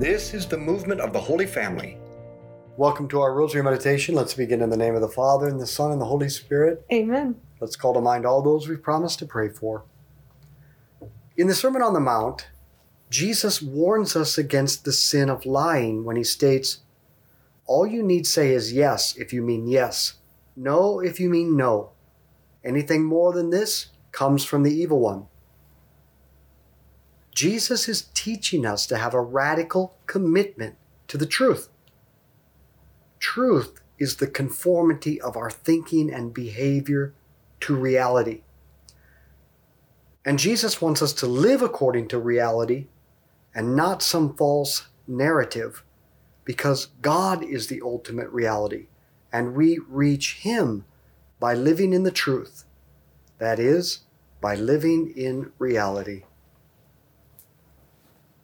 This is the movement of the Holy Family. Welcome to our Rosary Meditation. Let's begin in the name of the Father, and the Son, and the Holy Spirit. Amen. Let's call to mind all those we've promised to pray for. In the Sermon on the Mount, Jesus warns us against the sin of lying when he states, All you need say is yes if you mean yes, no if you mean no. Anything more than this comes from the evil one. Jesus is teaching us to have a radical commitment to the truth. Truth is the conformity of our thinking and behavior to reality. And Jesus wants us to live according to reality and not some false narrative because God is the ultimate reality and we reach Him by living in the truth. That is, by living in reality.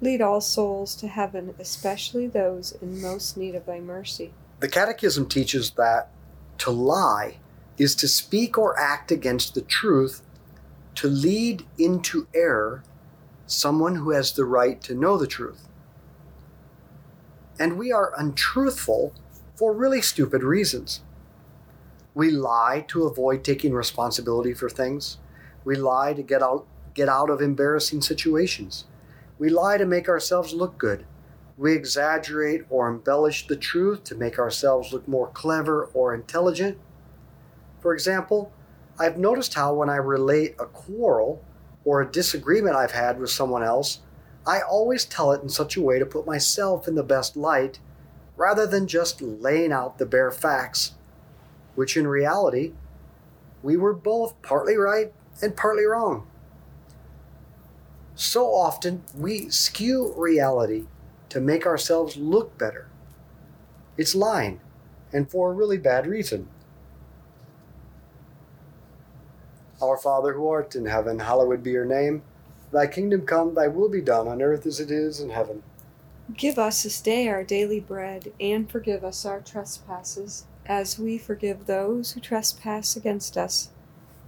Lead all souls to heaven, especially those in most need of thy mercy. the Catechism teaches that to lie is to speak or act against the truth to lead into error someone who has the right to know the truth. And we are untruthful for really stupid reasons. We lie to avoid taking responsibility for things. We lie to get out get out of embarrassing situations. We lie to make ourselves look good. We exaggerate or embellish the truth to make ourselves look more clever or intelligent. For example, I've noticed how when I relate a quarrel or a disagreement I've had with someone else, I always tell it in such a way to put myself in the best light rather than just laying out the bare facts, which in reality, we were both partly right and partly wrong. So often, we skew reality to make ourselves look better. It's lying, and for a really bad reason. Our Father who art in heaven, hallowed be your name. Thy kingdom come, thy will be done on earth as it is in heaven. Give us this day our daily bread, and forgive us our trespasses, as we forgive those who trespass against us.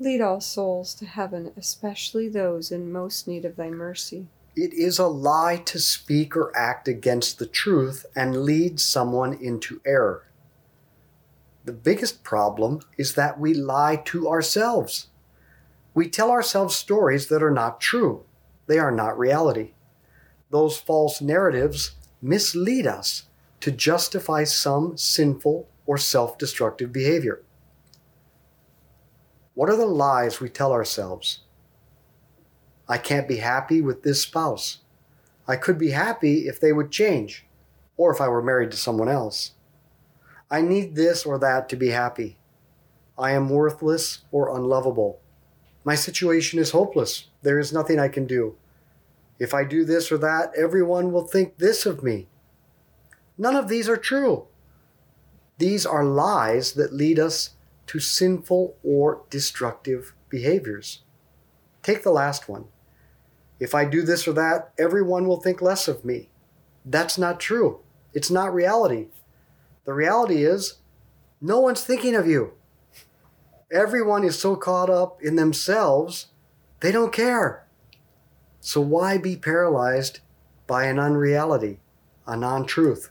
Lead all souls to heaven, especially those in most need of thy mercy. It is a lie to speak or act against the truth and lead someone into error. The biggest problem is that we lie to ourselves. We tell ourselves stories that are not true, they are not reality. Those false narratives mislead us to justify some sinful or self destructive behavior. What are the lies we tell ourselves? I can't be happy with this spouse. I could be happy if they would change, or if I were married to someone else. I need this or that to be happy. I am worthless or unlovable. My situation is hopeless. There is nothing I can do. If I do this or that, everyone will think this of me. None of these are true. These are lies that lead us to sinful or destructive behaviors. Take the last one. If I do this or that, everyone will think less of me. That's not true. It's not reality. The reality is, no one's thinking of you. Everyone is so caught up in themselves, they don't care. So why be paralyzed by an unreality, a non truth?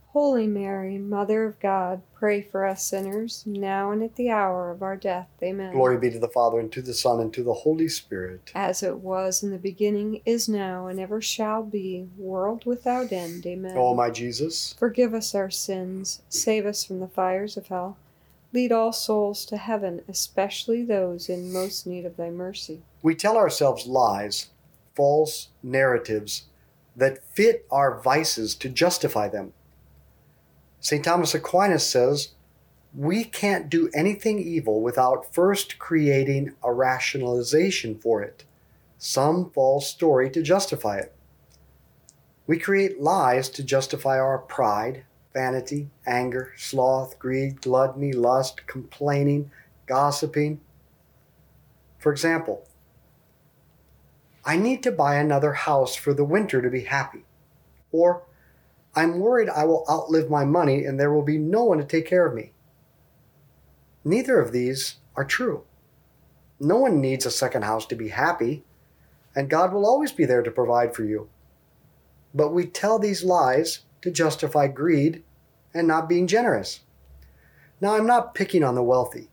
Holy Mary, Mother of God, pray for us sinners, now and at the hour of our death. Amen. Glory be to the Father, and to the Son, and to the Holy Spirit. As it was in the beginning, is now, and ever shall be, world without end. Amen. O my Jesus, Forgive us our sins, save us from the fires of hell. Lead all souls to heaven, especially those in most need of thy mercy. we tell ourselves lies, false narratives that fit our vices to justify them. St. Thomas Aquinas says, we can't do anything evil without first creating a rationalization for it, some false story to justify it. We create lies to justify our pride, vanity, anger, sloth, greed, gluttony, lust, complaining, gossiping. For example, I need to buy another house for the winter to be happy. Or, I'm worried I will outlive my money and there will be no one to take care of me. Neither of these are true. No one needs a second house to be happy, and God will always be there to provide for you. But we tell these lies to justify greed and not being generous. Now, I'm not picking on the wealthy.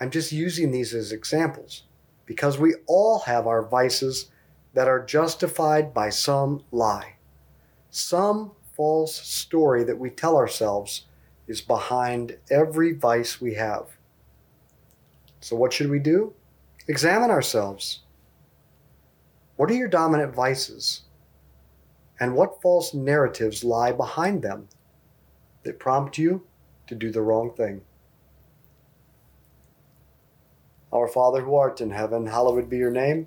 I'm just using these as examples because we all have our vices that are justified by some lie. Some false story that we tell ourselves is behind every vice we have. So, what should we do? Examine ourselves. What are your dominant vices? And what false narratives lie behind them that prompt you to do the wrong thing? Our Father who art in heaven, hallowed be your name.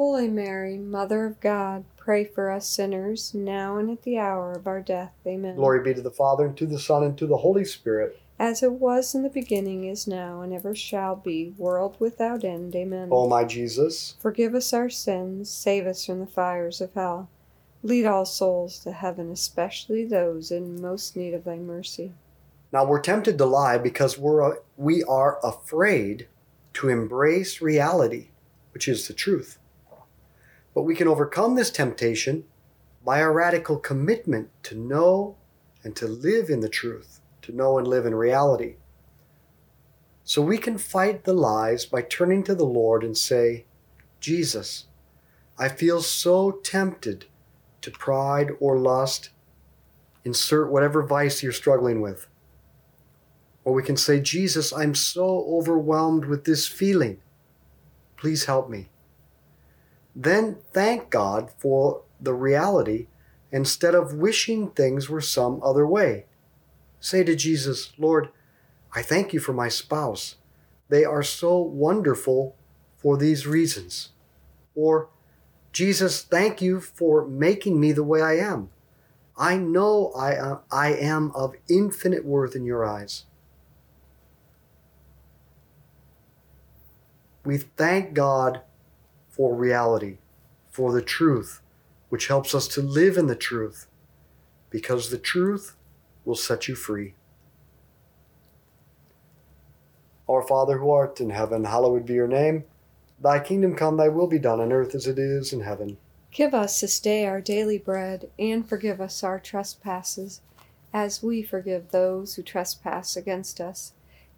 Holy Mary, Mother of God, pray for us sinners, now and at the hour of our death. Amen. Glory be to the Father, and to the Son, and to the Holy Spirit. As it was in the beginning, is now, and ever shall be, world without end. Amen. O my Jesus, Forgive us our sins, save us from the fires of hell. Lead all souls to heaven, especially those in most need of thy mercy. Now we're tempted to lie because we're we are afraid to embrace reality, which is the truth. But we can overcome this temptation by a radical commitment to know and to live in the truth, to know and live in reality. So we can fight the lies by turning to the Lord and say, Jesus, I feel so tempted to pride or lust. Insert whatever vice you're struggling with. Or we can say, Jesus, I'm so overwhelmed with this feeling. Please help me. Then thank God for the reality instead of wishing things were some other way. Say to Jesus, Lord, I thank you for my spouse. They are so wonderful for these reasons. Or, Jesus, thank you for making me the way I am. I know I, uh, I am of infinite worth in your eyes. We thank God for reality, for the truth, which helps us to live in the truth, because the truth will set you free. Our Father who art in heaven, hallowed be your name. Thy kingdom come, thy will be done on earth as it is in heaven. Give us this day our daily bread, and forgive us our trespasses, as we forgive those who trespass against us.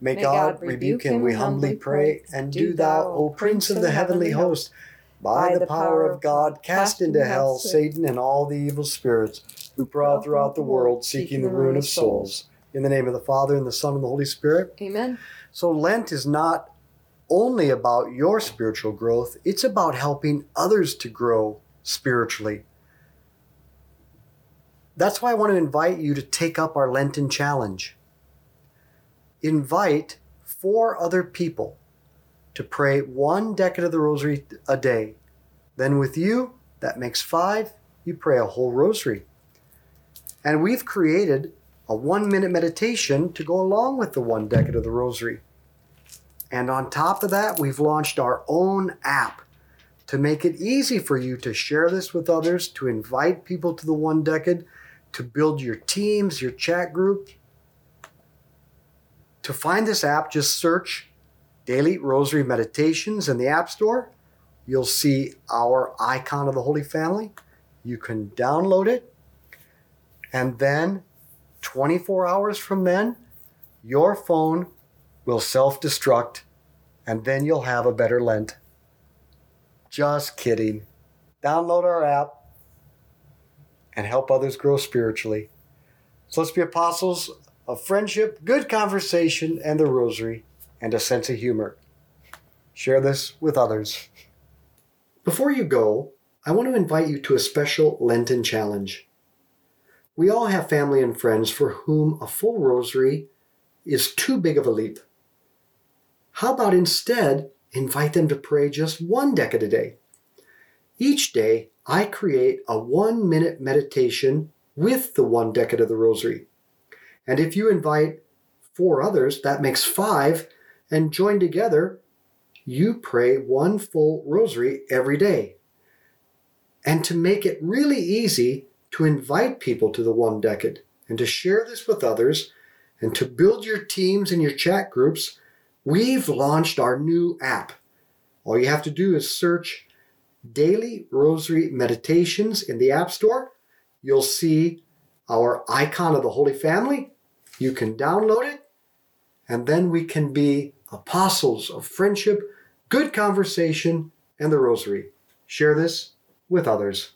May God rebuke him, we humbly pray. And do thou, O Prince of the heavenly host, by the power of God, cast into hell Satan and all the evil spirits who prowl throughout the world seeking the ruin of souls. In the name of the Father, and the Son, and the Holy Spirit. Amen. So Lent is not only about your spiritual growth, it's about helping others to grow spiritually. That's why I want to invite you to take up our Lenten challenge. Invite four other people to pray one decade of the rosary a day. Then with you, that makes five, you pray a whole rosary. And we've created a one minute meditation to go along with the one decade of the rosary. And on top of that, we've launched our own app to make it easy for you to share this with others, to invite people to the one decade, to build your teams, your chat group. To find this app, just search Daily Rosary Meditations in the App Store. You'll see our icon of the Holy Family. You can download it. And then 24 hours from then, your phone will self destruct, and then you'll have a better Lent. Just kidding. Download our app and help others grow spiritually. So let's be apostles of friendship, good conversation, and the rosary, and a sense of humor. Share this with others. Before you go, I want to invite you to a special Lenten challenge. We all have family and friends for whom a full rosary is too big of a leap. How about instead invite them to pray just one decade a day? Each day, I create a one minute meditation with the one decade of the rosary. And if you invite four others, that makes five, and join together, you pray one full rosary every day. And to make it really easy to invite people to the one decade and to share this with others and to build your teams and your chat groups, we've launched our new app. All you have to do is search Daily Rosary Meditations in the App Store. You'll see our icon of the Holy Family. You can download it, and then we can be apostles of friendship, good conversation, and the Rosary. Share this with others.